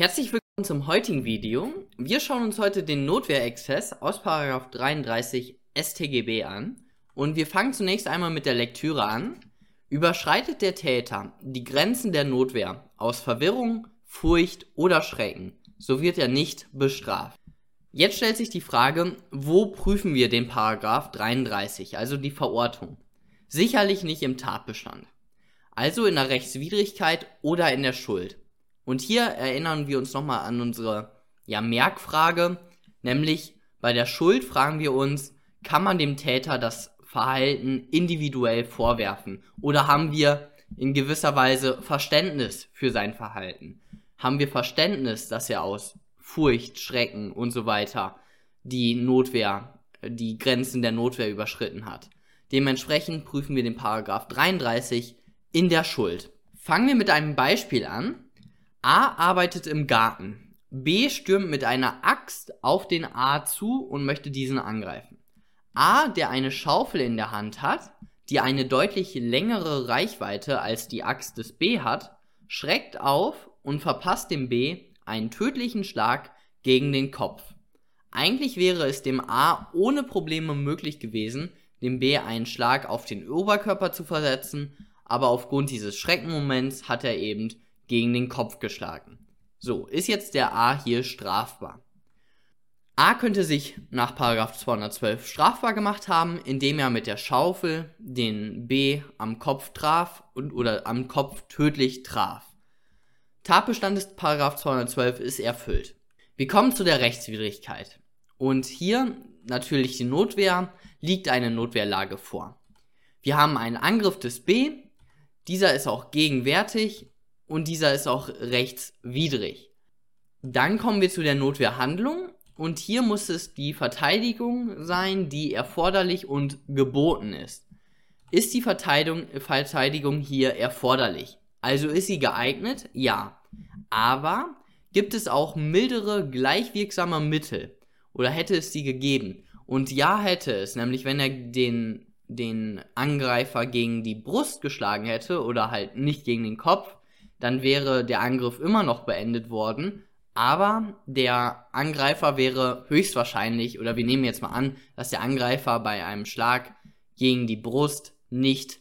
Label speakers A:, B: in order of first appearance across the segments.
A: Herzlich willkommen zum heutigen Video. Wir schauen uns heute den Notwehrexzess aus 33 StGB an und wir fangen zunächst einmal mit der Lektüre an. Überschreitet der Täter die Grenzen der Notwehr aus Verwirrung, Furcht oder Schrecken, so wird er nicht bestraft. Jetzt stellt sich die Frage, wo prüfen wir den Paragraph 33, also die Verortung? Sicherlich nicht im Tatbestand. Also in der Rechtswidrigkeit oder in der Schuld. Und hier erinnern wir uns nochmal an unsere ja, Merkfrage, nämlich bei der Schuld fragen wir uns, kann man dem Täter das Verhalten individuell vorwerfen? Oder haben wir in gewisser Weise Verständnis für sein Verhalten? Haben wir Verständnis, dass er aus Furcht, Schrecken und so weiter die Notwehr, die Grenzen der Notwehr überschritten hat? Dementsprechend prüfen wir den Paragraph 33 in der Schuld. Fangen wir mit einem Beispiel an. A arbeitet im Garten. B stürmt mit einer Axt auf den A zu und möchte diesen angreifen. A, der eine Schaufel in der Hand hat, die eine deutlich längere Reichweite als die Axt des B hat, schreckt auf und verpasst dem B einen tödlichen Schlag gegen den Kopf. Eigentlich wäre es dem A ohne Probleme möglich gewesen, dem B einen Schlag auf den Oberkörper zu versetzen, aber aufgrund dieses Schreckenmoments hat er eben gegen den Kopf geschlagen. So, ist jetzt der A hier strafbar? A könnte sich nach 212 strafbar gemacht haben, indem er mit der Schaufel den B am Kopf traf und oder am Kopf tödlich traf. Tatbestand des 212 ist erfüllt. Wir kommen zu der Rechtswidrigkeit. Und hier natürlich die Notwehr, liegt eine Notwehrlage vor. Wir haben einen Angriff des B, dieser ist auch gegenwärtig und dieser ist auch rechtswidrig. Dann kommen wir zu der Notwehrhandlung und hier muss es die Verteidigung sein, die erforderlich und geboten ist. Ist die Verteidigung, hier erforderlich? Also ist sie geeignet? Ja. Aber gibt es auch mildere, gleichwirksame Mittel? Oder hätte es sie gegeben? Und ja, hätte es, nämlich wenn er den, den Angreifer gegen die Brust geschlagen hätte oder halt nicht gegen den Kopf, dann wäre der Angriff immer noch beendet worden. Aber der Angreifer wäre höchstwahrscheinlich, oder wir nehmen jetzt mal an, dass der Angreifer bei einem Schlag gegen die Brust nicht,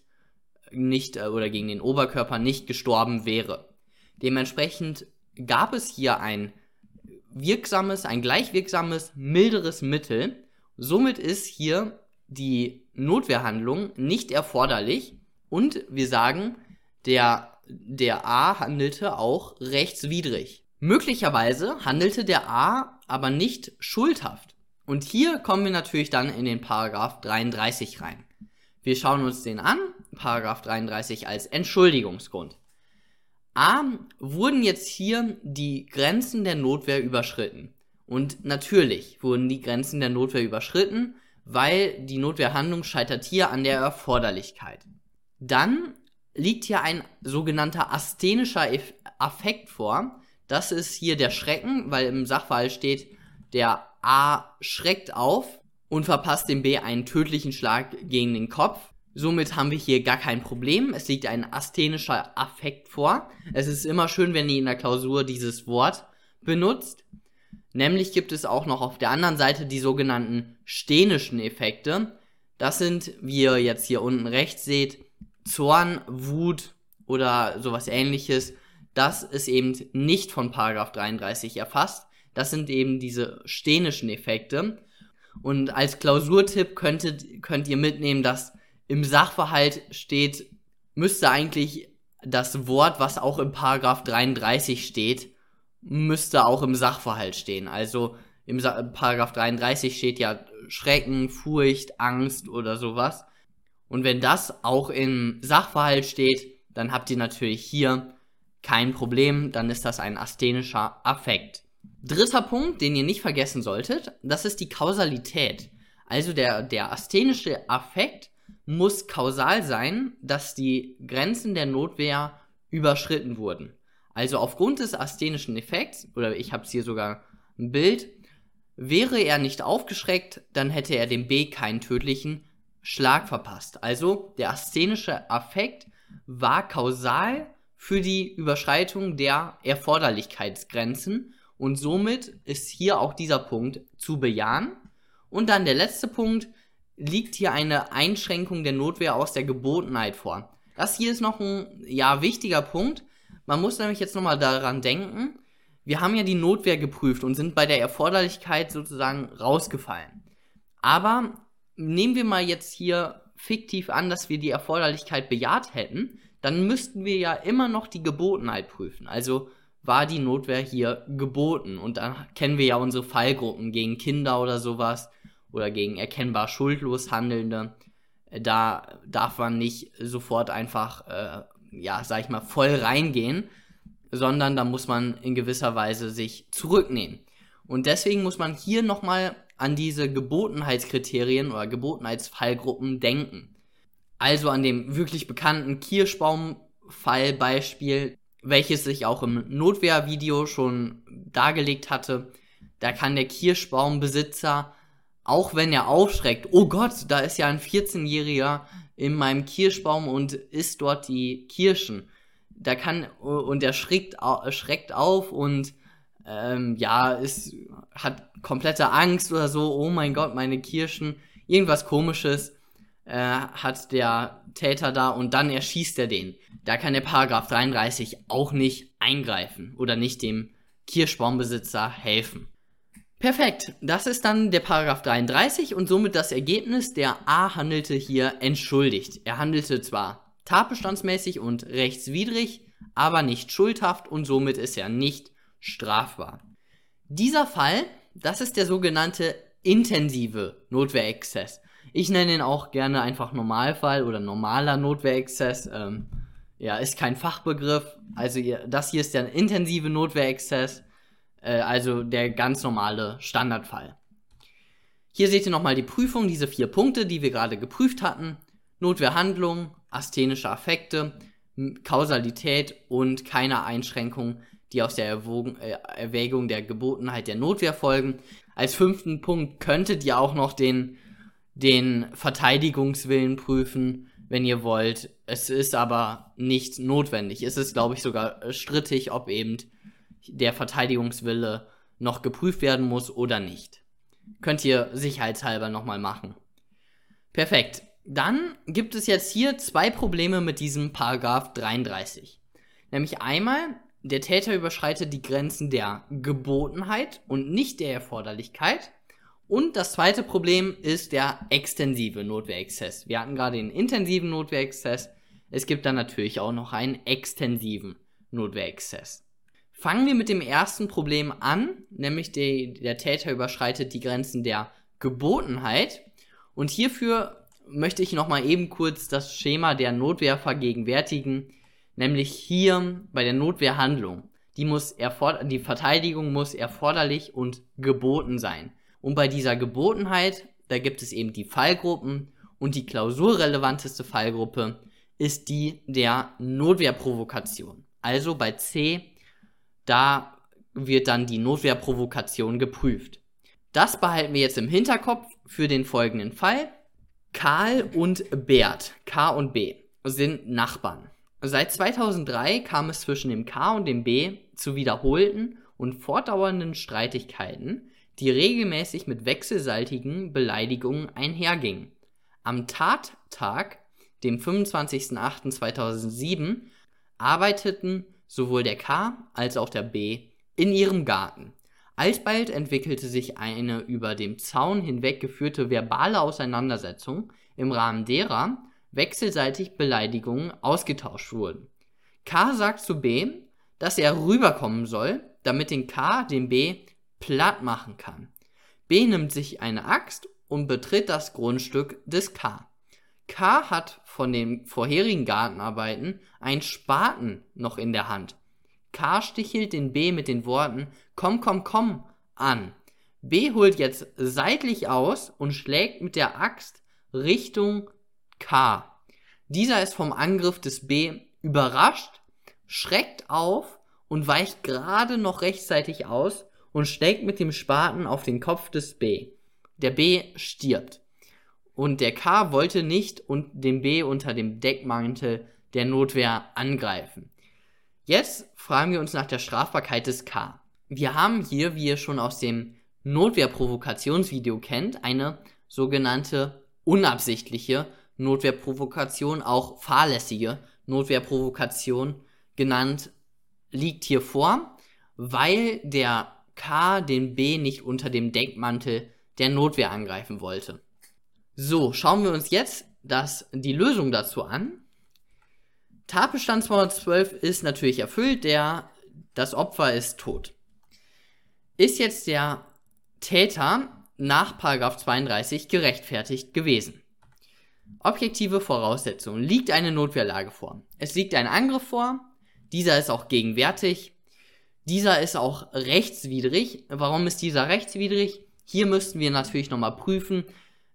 A: nicht äh, oder gegen den Oberkörper nicht gestorben wäre. Dementsprechend gab es hier ein wirksames, ein gleichwirksames, milderes Mittel. Somit ist hier die Notwehrhandlung nicht erforderlich und wir sagen, der der A handelte auch rechtswidrig. Möglicherweise handelte der A aber nicht schuldhaft. Und hier kommen wir natürlich dann in den Paragraph 33 rein. Wir schauen uns den an, Paragraph 33 als Entschuldigungsgrund. A wurden jetzt hier die Grenzen der Notwehr überschritten. Und natürlich wurden die Grenzen der Notwehr überschritten, weil die Notwehrhandlung scheitert hier an der Erforderlichkeit. Dann liegt hier ein sogenannter asthenischer Affekt vor. Das ist hier der Schrecken, weil im Sachverhalt steht, der A schreckt auf und verpasst dem B einen tödlichen Schlag gegen den Kopf. Somit haben wir hier gar kein Problem. Es liegt ein asthenischer Affekt vor. Es ist immer schön, wenn ihr in der Klausur dieses Wort benutzt. Nämlich gibt es auch noch auf der anderen Seite die sogenannten stenischen Effekte. Das sind, wie ihr jetzt hier unten rechts seht, Zorn, Wut oder sowas ähnliches, das ist eben nicht von Paragraph 33 erfasst. Das sind eben diese stenischen Effekte. Und als Klausurtipp könntet, könnt ihr mitnehmen, dass im Sachverhalt steht, müsste eigentlich das Wort, was auch im Paragraph 33 steht, müsste auch im Sachverhalt stehen. Also im Sa Paragraph 33 steht ja Schrecken, Furcht, Angst oder sowas. Und wenn das auch im Sachverhalt steht, dann habt ihr natürlich hier kein Problem, dann ist das ein asthenischer Affekt. Dritter Punkt, den ihr nicht vergessen solltet, das ist die Kausalität. Also der, der asthenische Affekt muss kausal sein, dass die Grenzen der Notwehr überschritten wurden. Also aufgrund des asthenischen Effekts, oder ich habe es hier sogar ein Bild, wäre er nicht aufgeschreckt, dann hätte er dem B keinen tödlichen Schlag verpasst. Also der asthenische Affekt war kausal für die Überschreitung der Erforderlichkeitsgrenzen und somit ist hier auch dieser Punkt zu bejahen. Und dann der letzte Punkt, liegt hier eine Einschränkung der Notwehr aus der Gebotenheit vor. Das hier ist noch ein ja wichtiger Punkt. Man muss nämlich jetzt nochmal daran denken, wir haben ja die Notwehr geprüft und sind bei der Erforderlichkeit sozusagen rausgefallen. Aber nehmen wir mal jetzt hier fiktiv an, dass wir die Erforderlichkeit bejaht hätten, dann müssten wir ja immer noch die Gebotenheit prüfen. Also war die Notwehr hier geboten und dann kennen wir ja unsere Fallgruppen gegen Kinder oder sowas oder gegen erkennbar schuldlos Handelnde. Da darf man nicht sofort einfach, äh, ja, sag ich mal, voll reingehen, sondern da muss man in gewisser Weise sich zurücknehmen. Und deswegen muss man hier nochmal an diese Gebotenheitskriterien oder Gebotenheitsfallgruppen denken. Also an dem wirklich bekannten Kirschbaum-Fallbeispiel, welches sich auch im Notwehrvideo schon dargelegt hatte. Da kann der Kirschbaumbesitzer, auch wenn er aufschreckt, oh Gott, da ist ja ein 14-Jähriger in meinem Kirschbaum und isst dort die Kirschen. Da kann, und er schreckt, schreckt auf und ähm, ja, ist, hat komplette Angst oder so, oh mein Gott, meine Kirschen, irgendwas komisches äh, hat der Täter da und dann erschießt er den. Da kann der Paragraph 33 auch nicht eingreifen oder nicht dem Kirschbaumbesitzer helfen. Perfekt, das ist dann der Paragraph 33 und somit das Ergebnis. Der A handelte hier entschuldigt. Er handelte zwar tatbestandsmäßig und rechtswidrig, aber nicht schuldhaft und somit ist er nicht strafbar. Dieser Fall, das ist der sogenannte intensive Notwehrexzess. Ich nenne ihn auch gerne einfach Normalfall oder normaler Notwehrexzess. Ähm, ja, ist kein Fachbegriff. Also das hier ist der intensive Notwehrexzess, äh, also der ganz normale Standardfall. Hier seht ihr nochmal die Prüfung, diese vier Punkte, die wir gerade geprüft hatten. Notwehrhandlung, asthenische Affekte, Kausalität und keine Einschränkung die aus der Erwogen, äh, Erwägung der Gebotenheit der Notwehr folgen. Als fünften Punkt könntet ihr auch noch den, den Verteidigungswillen prüfen, wenn ihr wollt. Es ist aber nicht notwendig. Es ist, glaube ich, sogar strittig, ob eben der Verteidigungswille noch geprüft werden muss oder nicht. Könnt ihr sicherheitshalber nochmal machen. Perfekt. Dann gibt es jetzt hier zwei Probleme mit diesem Paragraph 33. Nämlich einmal der Täter überschreitet die Grenzen der Gebotenheit und nicht der Erforderlichkeit. Und das zweite Problem ist der extensive Notwehrexzess. Wir hatten gerade den intensiven Notwehrexzess. Es gibt dann natürlich auch noch einen extensiven Notwehrexzess. Fangen wir mit dem ersten Problem an, nämlich die, der Täter überschreitet die Grenzen der Gebotenheit. Und hierfür möchte ich nochmal eben kurz das Schema der Notwehr vergegenwärtigen, nämlich hier bei der Notwehrhandlung. Die, muss die Verteidigung muss erforderlich und geboten sein. Und bei dieser Gebotenheit, da gibt es eben die Fallgruppen und die klausurrelevanteste Fallgruppe ist die der Notwehrprovokation. Also bei C, da wird dann die Notwehrprovokation geprüft. Das behalten wir jetzt im Hinterkopf für den folgenden Fall. Karl und Bert, K und B, sind Nachbarn. Seit 2003 kam es zwischen dem K und dem B zu wiederholten und fortdauernden Streitigkeiten, die regelmäßig mit wechselseitigen Beleidigungen einhergingen. Am Tattag, dem 25.08.2007, arbeiteten sowohl der K als auch der B in ihrem Garten. Alsbald entwickelte sich eine über dem Zaun hinweg geführte verbale Auseinandersetzung, im Rahmen derer wechselseitig Beleidigungen ausgetauscht wurden. K sagt zu B, dass er rüberkommen soll, damit den K den B platt machen kann. B nimmt sich eine Axt und betritt das Grundstück des K. K hat von den vorherigen Gartenarbeiten einen Spaten noch in der Hand. K stichelt den B mit den Worten Komm, komm, komm an. B holt jetzt seitlich aus und schlägt mit der Axt Richtung K. Dieser ist vom Angriff des B überrascht, schreckt auf und weicht gerade noch rechtzeitig aus und schlägt mit dem Spaten auf den Kopf des B. Der B stirbt. Und der K wollte nicht und den B unter dem Deckmantel der Notwehr angreifen. Jetzt fragen wir uns nach der Strafbarkeit des K. Wir haben hier, wie ihr schon aus dem Notwehrprovokationsvideo kennt, eine sogenannte unabsichtliche Notwehrprovokation, auch fahrlässige Notwehrprovokation genannt, liegt hier vor, weil der K den B nicht unter dem Deckmantel der Notwehr angreifen wollte. So, schauen wir uns jetzt das, die Lösung dazu an. Tatbestand 212 ist natürlich erfüllt, der, das Opfer ist tot. Ist jetzt der Täter nach 32 gerechtfertigt gewesen? Objektive Voraussetzungen. Liegt eine Notwehrlage vor? Es liegt ein Angriff vor. Dieser ist auch gegenwärtig. Dieser ist auch rechtswidrig. Warum ist dieser rechtswidrig? Hier müssten wir natürlich nochmal prüfen,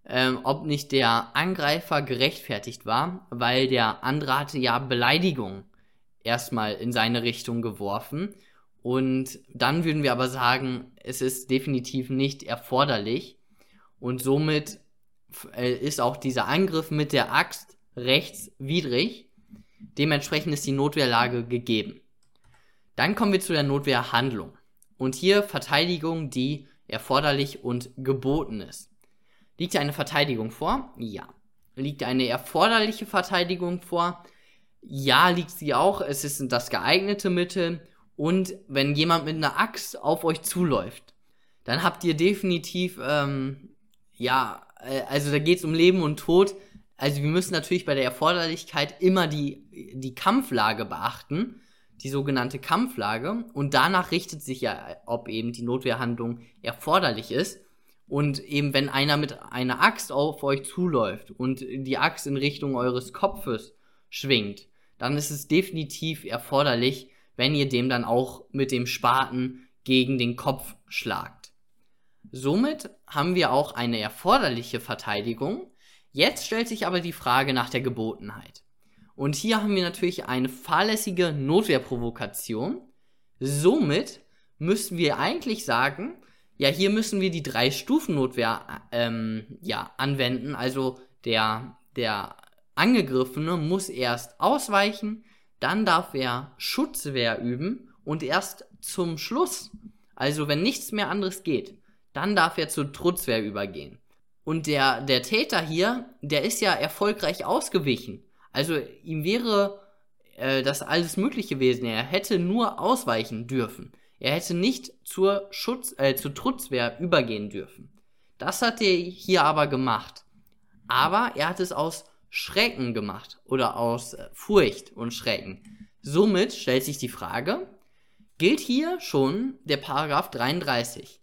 A: ähm, ob nicht der Angreifer gerechtfertigt war, weil der andere hatte ja Beleidigung erstmal in seine Richtung geworfen. Und dann würden wir aber sagen, es ist definitiv nicht erforderlich. Und somit ist auch dieser Angriff mit der Axt rechtswidrig. Dementsprechend ist die Notwehrlage gegeben. Dann kommen wir zu der Notwehrhandlung. Und hier Verteidigung, die erforderlich und geboten ist. Liegt eine Verteidigung vor? Ja. Liegt eine erforderliche Verteidigung vor? Ja, liegt sie auch. Es ist das geeignete Mittel. Und wenn jemand mit einer Axt auf euch zuläuft, dann habt ihr definitiv, ähm, ja, äh, also da geht es um Leben und Tod. Also wir müssen natürlich bei der Erforderlichkeit immer die, die Kampflage beachten, die sogenannte Kampflage. Und danach richtet sich ja, ob eben die Notwehrhandlung erforderlich ist. Und eben wenn einer mit einer Axt auf euch zuläuft und die Axt in Richtung eures Kopfes schwingt, dann ist es definitiv erforderlich, wenn ihr dem dann auch mit dem Spaten gegen den Kopf schlagt. Somit haben wir auch eine erforderliche Verteidigung. Jetzt stellt sich aber die Frage nach der Gebotenheit. Und hier haben wir natürlich eine fahrlässige Notwehrprovokation. Somit müssen wir eigentlich sagen, ja, hier müssen wir die drei Stufen Notwehr ähm, ja, anwenden. Also der, der Angegriffene muss erst ausweichen, dann darf er Schutzwehr üben und erst zum Schluss, also wenn nichts mehr anderes geht, dann darf er zur Trutzwehr übergehen. Und der, der Täter hier, der ist ja erfolgreich ausgewichen. Also ihm wäre äh, das alles möglich gewesen. Er hätte nur ausweichen dürfen. Er hätte nicht zur Schutz, äh, zur Trutzwehr übergehen dürfen. Das hat er hier aber gemacht. Aber er hat es aus Schrecken gemacht oder aus äh, Furcht und Schrecken. Somit stellt sich die Frage, gilt hier schon der Paragraph 33,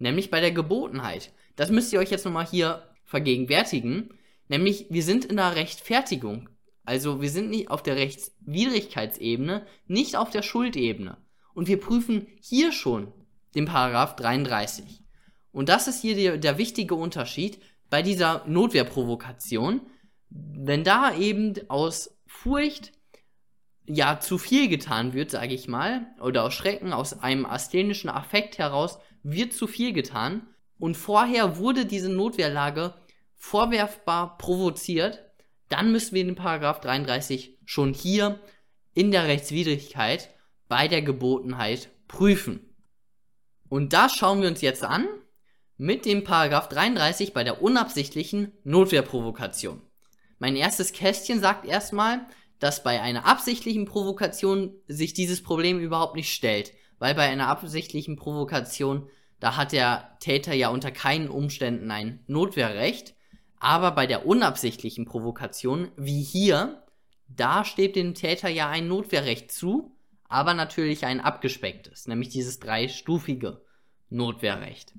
A: nämlich bei der Gebotenheit. Das müsst ihr euch jetzt nochmal hier vergegenwärtigen, nämlich wir sind in der Rechtfertigung. Also wir sind nicht auf der Rechtswidrigkeitsebene, nicht auf der Schuldebene. Und wir prüfen hier schon den Paragraph 33. Und das ist hier der, der wichtige Unterschied bei dieser Notwehrprovokation. Wenn da eben aus Furcht ja zu viel getan wird, sage ich mal, oder aus Schrecken, aus einem asthenischen Affekt heraus, wird zu viel getan. Und vorher wurde diese Notwehrlage vorwerfbar provoziert, dann müssen wir den Paragraph 33 schon hier in der Rechtswidrigkeit bei der Gebotenheit prüfen. Und das schauen wir uns jetzt an mit dem Paragraph 33 bei der unabsichtlichen Notwehrprovokation. Mein erstes Kästchen sagt erstmal, dass bei einer absichtlichen Provokation sich dieses Problem überhaupt nicht stellt, weil bei einer absichtlichen Provokation, da hat der Täter ja unter keinen Umständen ein Notwehrrecht, aber bei der unabsichtlichen Provokation, wie hier, da steht dem Täter ja ein Notwehrrecht zu, aber natürlich ein abgespecktes, nämlich dieses dreistufige Notwehrrecht.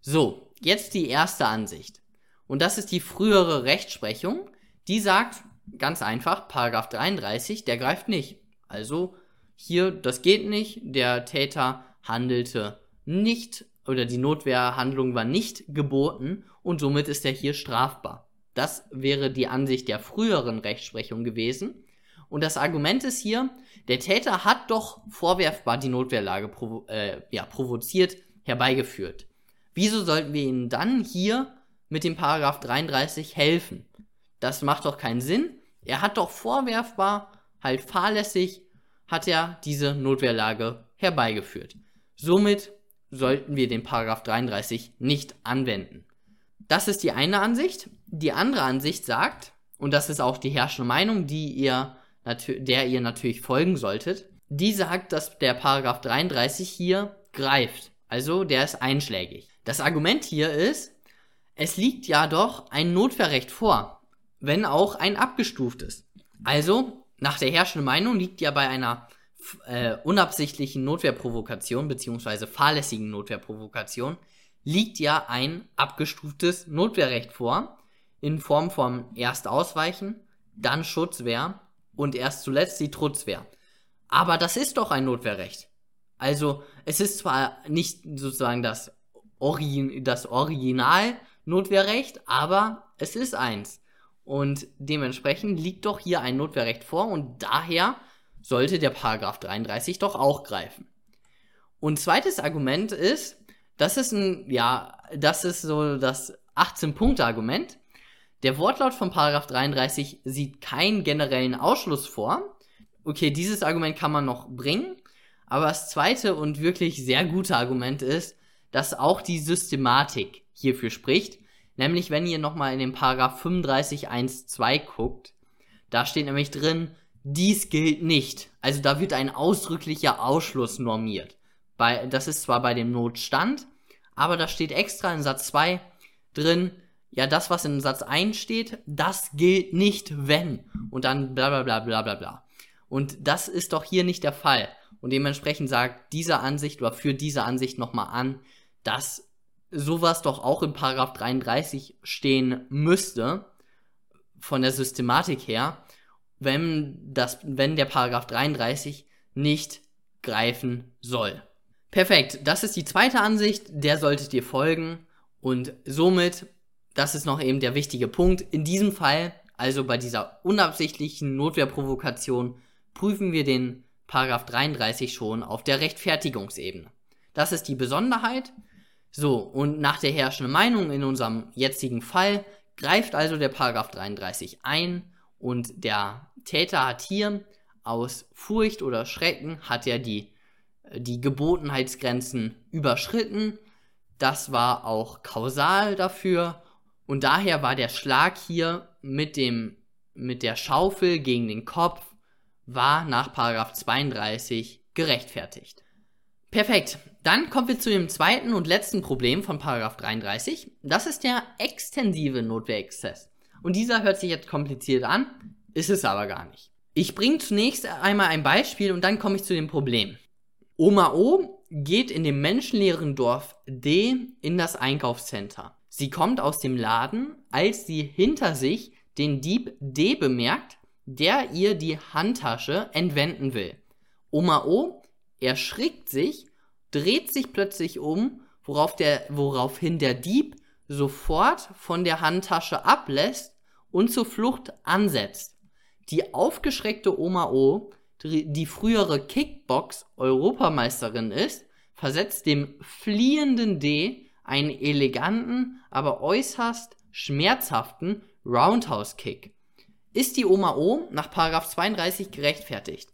A: So, jetzt die erste Ansicht. Und das ist die frühere Rechtsprechung, die sagt ganz einfach, Paragraph 33, der greift nicht. Also hier, das geht nicht, der Täter handelte nicht oder die Notwehrhandlung war nicht geboten und somit ist er hier strafbar. Das wäre die Ansicht der früheren Rechtsprechung gewesen. Und das Argument ist hier, der Täter hat doch vorwerfbar die Notwehrlage provo äh, ja, provoziert, herbeigeführt. Wieso sollten wir ihnen dann hier mit dem Paragraph 33 helfen? Das macht doch keinen Sinn. Er hat doch vorwerfbar, halt fahrlässig, hat er diese Notwehrlage herbeigeführt. Somit sollten wir den Paragraph 33 nicht anwenden. Das ist die eine Ansicht. Die andere Ansicht sagt, und das ist auch die herrschende Meinung, die ihr, der ihr natürlich folgen solltet, die sagt, dass der Paragraph 33 hier greift. Also der ist einschlägig. Das Argument hier ist, es liegt ja doch ein Notwehrrecht vor, wenn auch ein abgestuftes. Also, nach der herrschenden Meinung liegt ja bei einer äh, unabsichtlichen Notwehrprovokation bzw. fahrlässigen Notwehrprovokation liegt ja ein abgestuftes Notwehrrecht vor in Form von erst Ausweichen, dann Schutzwehr und erst zuletzt die Trutzwehr. Aber das ist doch ein Notwehrrecht. Also es ist zwar nicht sozusagen das, Origin das Original Notwehrrecht, aber es ist eins. Und dementsprechend liegt doch hier ein Notwehrrecht vor und daher sollte der Paragraph 33 doch auch greifen. Und zweites Argument ist, das ist ein, ja, das ist so das 18-Punkte-Argument. Der Wortlaut von Paragraph 33 sieht keinen generellen Ausschluss vor. Okay, dieses Argument kann man noch bringen. Aber das zweite und wirklich sehr gute Argument ist, dass auch die Systematik hierfür spricht. Nämlich, wenn ihr nochmal in den Paragraph 35 1.2 guckt, da steht nämlich drin, dies gilt nicht. Also da wird ein ausdrücklicher Ausschluss normiert. Bei, das ist zwar bei dem Notstand, aber da steht extra in Satz 2 drin, ja, das, was in Satz 1 steht, das gilt nicht, wenn. Und dann bla bla bla bla bla bla. Und das ist doch hier nicht der Fall. Und dementsprechend sagt diese Ansicht oder führt diese Ansicht nochmal an, dass sowas doch auch in Paragraph 33 stehen müsste, von der Systematik her, wenn, das, wenn der Paragraph 33 nicht greifen soll. Perfekt, das ist die zweite Ansicht, der solltet ihr folgen und somit, das ist noch eben der wichtige Punkt, in diesem Fall, also bei dieser unabsichtlichen Notwehrprovokation, prüfen wir den Paragraph 33 schon auf der Rechtfertigungsebene. Das ist die Besonderheit. So, und nach der herrschenden Meinung in unserem jetzigen Fall greift also der Paragraph 33 ein und der Täter hat hier aus Furcht oder Schrecken hat er die, die Gebotenheitsgrenzen überschritten. Das war auch kausal dafür und daher war der Schlag hier mit dem mit der Schaufel gegen den Kopf war nach 32 gerechtfertigt. Perfekt. Dann kommen wir zu dem zweiten und letzten Problem von 33. Das ist der extensive Notwehrexzess. Und dieser hört sich jetzt kompliziert an, ist es aber gar nicht. Ich bringe zunächst einmal ein Beispiel und dann komme ich zu dem Problem. Oma O geht in dem menschenleeren Dorf D in das Einkaufscenter. Sie kommt aus dem Laden, als sie hinter sich den Dieb D bemerkt, der ihr die Handtasche entwenden will. Oma O erschrickt sich, dreht sich plötzlich um, worauf der, woraufhin der Dieb sofort von der Handtasche ablässt und zur Flucht ansetzt. Die aufgeschreckte Oma O, die frühere Kickbox-Europameisterin ist, versetzt dem fliehenden D einen eleganten, aber äußerst schmerzhaften Roundhouse-Kick. Ist die Oma O nach 32 gerechtfertigt?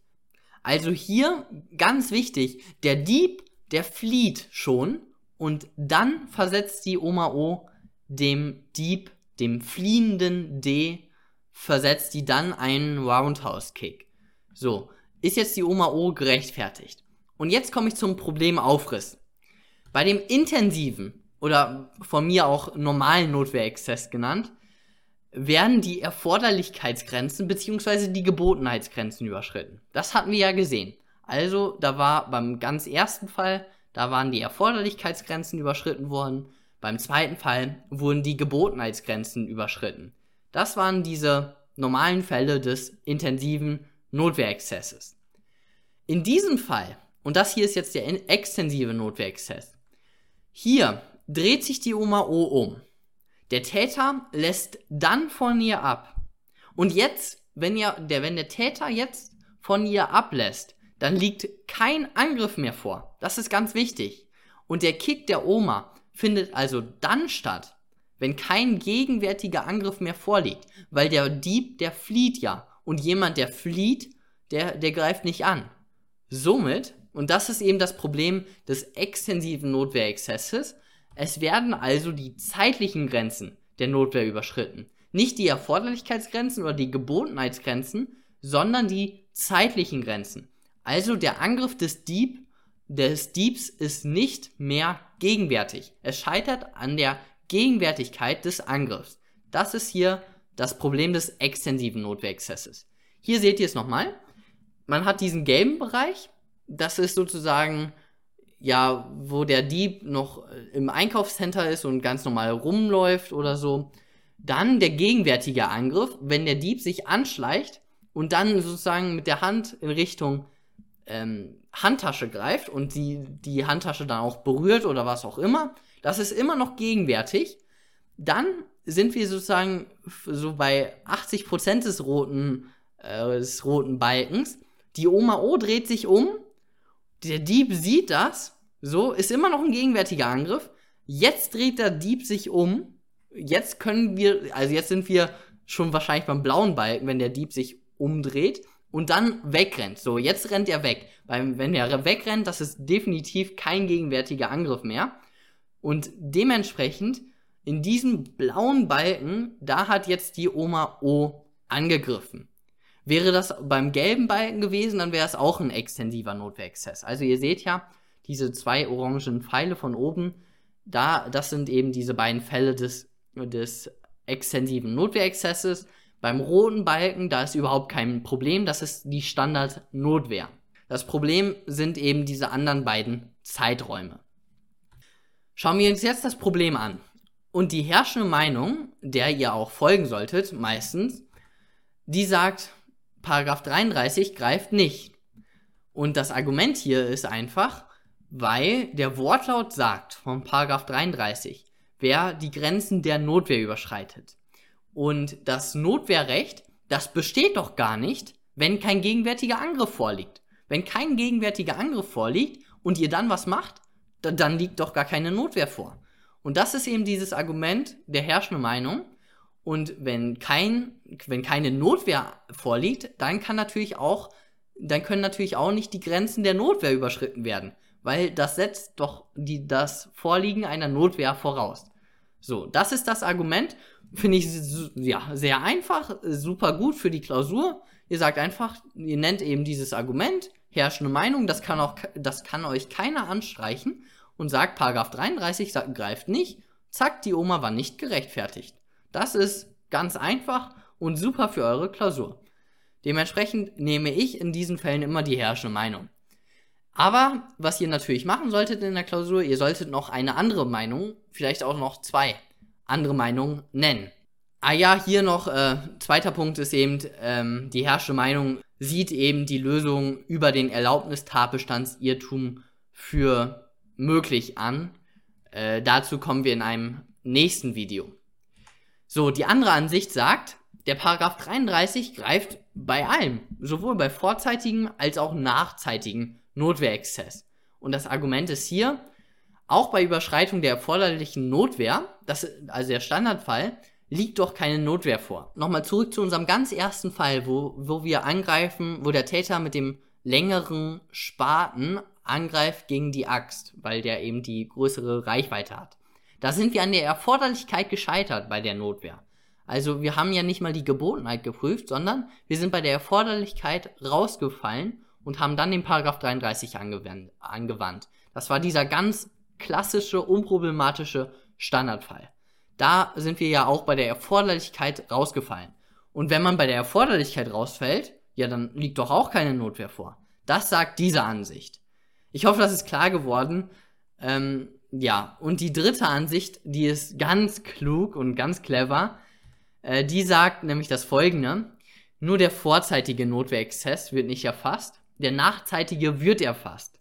A: Also hier ganz wichtig, der Dieb, der flieht schon und dann versetzt die Oma O dem Dieb, dem fliehenden D versetzt die dann einen Roundhouse-Kick. So, ist jetzt die Oma O gerechtfertigt. Und jetzt komme ich zum Problemaufriss. Bei dem intensiven oder von mir auch normalen Notwehrexzess genannt, werden die Erforderlichkeitsgrenzen bzw. die Gebotenheitsgrenzen überschritten. Das hatten wir ja gesehen. Also, da war beim ganz ersten Fall, da waren die Erforderlichkeitsgrenzen überschritten worden. Beim zweiten Fall wurden die Gebotenheitsgrenzen überschritten. Das waren diese normalen Fälle des intensiven Notwehrexzesses. In diesem Fall, und das hier ist jetzt der extensive Notwehrexzess, hier dreht sich die Oma O um. Der Täter lässt dann von ihr ab. Und jetzt, wenn, ihr, der, wenn der Täter jetzt von ihr ablässt, dann liegt kein Angriff mehr vor. Das ist ganz wichtig. Und der Kick der Oma findet also dann statt, wenn kein gegenwärtiger Angriff mehr vorliegt, weil der Dieb, der flieht ja. Und jemand, der flieht, der, der greift nicht an. Somit, und das ist eben das Problem des extensiven Notwehrexzesses, es werden also die zeitlichen Grenzen der Notwehr überschritten. Nicht die Erforderlichkeitsgrenzen oder die Gebotenheitsgrenzen, sondern die zeitlichen Grenzen. Also der Angriff des Dieb, des Diebs ist nicht mehr gegenwärtig. Es scheitert an der Gegenwärtigkeit des Angriffs. Das ist hier das Problem des extensiven Notwehrexzesses. Hier seht ihr es nochmal. Man hat diesen gelben Bereich. Das ist sozusagen, ja, wo der Dieb noch im Einkaufscenter ist und ganz normal rumläuft oder so. Dann der gegenwärtige Angriff, wenn der Dieb sich anschleicht und dann sozusagen mit der Hand in Richtung ähm, Handtasche greift und die, die Handtasche dann auch berührt oder was auch immer. Das ist immer noch gegenwärtig. Dann sind wir sozusagen so bei 80% des roten, äh, des roten Balkens. Die Oma O dreht sich um. Der Dieb sieht das. So, ist immer noch ein gegenwärtiger Angriff. Jetzt dreht der Dieb sich um. Jetzt können wir, also jetzt sind wir schon wahrscheinlich beim blauen Balken, wenn der Dieb sich umdreht und dann wegrennt. So, jetzt rennt er weg. Weil wenn er wegrennt, das ist definitiv kein gegenwärtiger Angriff mehr. Und dementsprechend in diesem blauen Balken, da hat jetzt die Oma O angegriffen. Wäre das beim gelben Balken gewesen, dann wäre es auch ein extensiver Notwehrexzess. Also ihr seht ja, diese zwei orangen Pfeile von oben, da, das sind eben diese beiden Fälle des, des extensiven Notwehrexzesses. Beim roten Balken, da ist überhaupt kein Problem, das ist die Standard-Notwehr. Das Problem sind eben diese anderen beiden Zeiträume. Schauen wir uns jetzt das Problem an. Und die herrschende Meinung, der ihr auch folgen solltet, meistens, die sagt, Paragraph 33 greift nicht. Und das Argument hier ist einfach, weil der Wortlaut sagt von Paragraph 33, wer die Grenzen der Notwehr überschreitet. Und das Notwehrrecht, das besteht doch gar nicht, wenn kein gegenwärtiger Angriff vorliegt. Wenn kein gegenwärtiger Angriff vorliegt und ihr dann was macht, dann liegt doch gar keine Notwehr vor. Und das ist eben dieses Argument der herrschenden Meinung. Und wenn kein, wenn keine Notwehr vorliegt, dann kann natürlich auch, dann können natürlich auch nicht die Grenzen der Notwehr überschritten werden. Weil das setzt doch die, das Vorliegen einer Notwehr voraus. So, das ist das Argument. Finde ich ja sehr einfach, super gut für die Klausur. Ihr sagt einfach, ihr nennt eben dieses Argument, herrschende Meinung, das kann auch, das kann euch keiner anstreichen und sagt, Paragraph 33 greift nicht, zack, die Oma war nicht gerechtfertigt. Das ist ganz einfach und super für eure Klausur. Dementsprechend nehme ich in diesen Fällen immer die herrschende Meinung. Aber was ihr natürlich machen solltet in der Klausur, ihr solltet noch eine andere Meinung, vielleicht auch noch zwei andere Meinungen nennen. Ah ja, hier noch, äh, zweiter Punkt ist eben, ähm, die herrschende Meinung sieht eben die Lösung über den Erlaubnistatbestandsirrtum für möglich an. Äh, dazu kommen wir in einem nächsten Video. So, die andere Ansicht sagt, der Paragraph 33 greift bei allem, sowohl bei vorzeitigem als auch nachzeitigem Notwehrexzess. Und das Argument ist hier, auch bei Überschreitung der erforderlichen Notwehr, das, also der Standardfall, liegt doch keine Notwehr vor. Nochmal zurück zu unserem ganz ersten Fall, wo, wo wir angreifen, wo der Täter mit dem längeren Spaten angreift gegen die Axt, weil der eben die größere Reichweite hat. Da sind wir an der Erforderlichkeit gescheitert bei der Notwehr. Also wir haben ja nicht mal die Gebotenheit geprüft, sondern wir sind bei der Erforderlichkeit rausgefallen und haben dann den Paragraph 33 angewandt. Das war dieser ganz klassische, unproblematische Standardfall. Da sind wir ja auch bei der Erforderlichkeit rausgefallen. Und wenn man bei der Erforderlichkeit rausfällt, ja, dann liegt doch auch keine Notwehr vor. Das sagt diese Ansicht. Ich hoffe, das ist klar geworden. Ähm, ja, und die dritte Ansicht, die ist ganz klug und ganz clever. Äh, die sagt nämlich das folgende. Nur der vorzeitige Notwehrexzess wird nicht erfasst, der nachzeitige wird erfasst.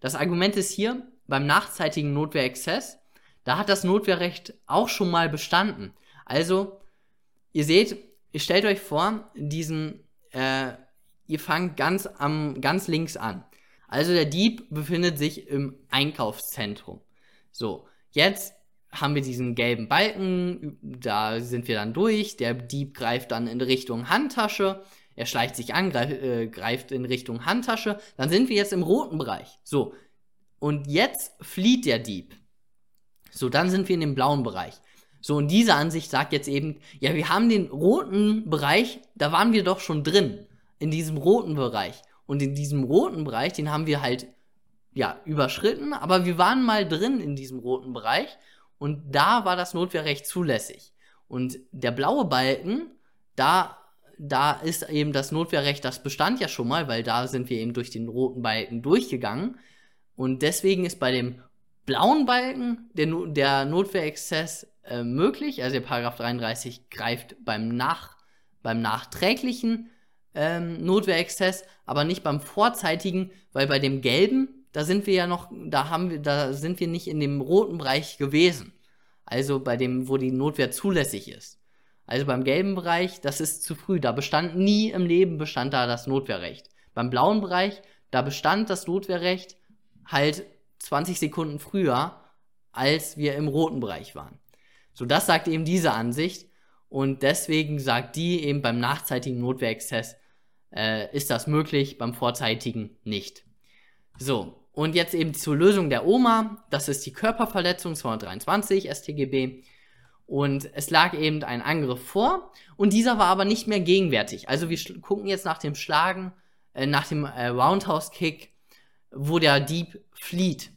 A: Das Argument ist hier, beim nachzeitigen Notwehrexzess, da hat das Notwehrrecht auch schon mal bestanden. Also, ihr seht, ihr stellt euch vor, diesen, äh, ihr fangt ganz am, ganz links an. Also der Dieb befindet sich im Einkaufszentrum. So, jetzt haben wir diesen gelben Balken, da sind wir dann durch. Der Dieb greift dann in Richtung Handtasche. er schleicht sich an, greif, äh, greift in Richtung Handtasche, dann sind wir jetzt im roten Bereich. So, und jetzt flieht der Dieb. So, dann sind wir in dem blauen Bereich. So, und diese Ansicht sagt jetzt eben, ja, wir haben den roten Bereich, da waren wir doch schon drin, in diesem roten Bereich. Und in diesem roten Bereich, den haben wir halt, ja, überschritten, aber wir waren mal drin in diesem roten Bereich und da war das Notwehrrecht zulässig. Und der blaue Balken, da, da ist eben das Notwehrrecht, das bestand ja schon mal, weil da sind wir eben durch den roten Balken durchgegangen. Und deswegen ist bei dem blauen Balken der, der Notwehrexzess äh, möglich. Also der Paragraph 33 greift beim, Nach, beim nachträglichen ähm, Notwehrexzess, aber nicht beim vorzeitigen, weil bei dem gelben, da sind wir ja noch, da haben wir, da sind wir nicht in dem roten Bereich gewesen. Also bei dem, wo die Notwehr zulässig ist. Also beim gelben Bereich, das ist zu früh. Da bestand nie im Leben bestand da das Notwehrrecht. Beim blauen Bereich, da bestand das Notwehrrecht halt 20 Sekunden früher, als wir im roten Bereich waren. So, das sagt eben diese Ansicht. Und deswegen sagt die eben beim nachzeitigen Notwehrexzess äh, ist das möglich, beim vorzeitigen nicht. So, und jetzt eben zur Lösung der Oma. Das ist die Körperverletzung 223 StGB. Und es lag eben ein Angriff vor und dieser war aber nicht mehr gegenwärtig. Also wir gucken jetzt nach dem Schlagen, äh, nach dem äh, Roundhouse-Kick, wo der Dieb flieht.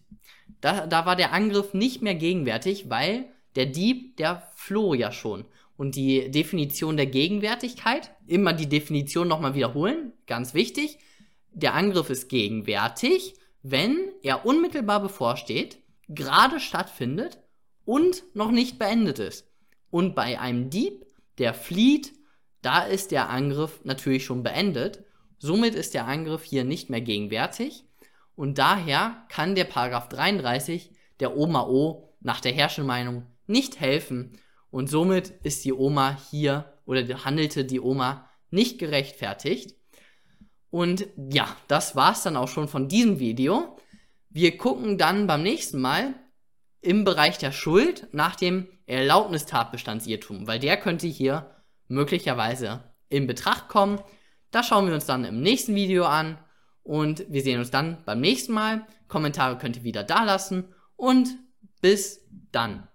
A: Da, da war der Angriff nicht mehr gegenwärtig, weil der Dieb, der floh ja schon. Und die Definition der Gegenwärtigkeit, immer die Definition nochmal wiederholen, ganz wichtig. Der Angriff ist gegenwärtig, wenn er unmittelbar bevorsteht, gerade stattfindet und noch nicht beendet ist. Und bei einem Dieb, der flieht, da ist der Angriff natürlich schon beendet. Somit ist der Angriff hier nicht mehr gegenwärtig. Und daher kann der Paragraph 33 der Oma O nach der Herrschenmeinung nicht helfen und somit ist die Oma hier oder handelte die Oma nicht gerechtfertigt. Und ja, das war's dann auch schon von diesem Video. Wir gucken dann beim nächsten Mal im Bereich der Schuld nach dem Erlaubnistatbestandsirrtum, weil der könnte hier möglicherweise in Betracht kommen. Das schauen wir uns dann im nächsten Video an und wir sehen uns dann beim nächsten Mal. Kommentare könnt ihr wieder da lassen und bis dann.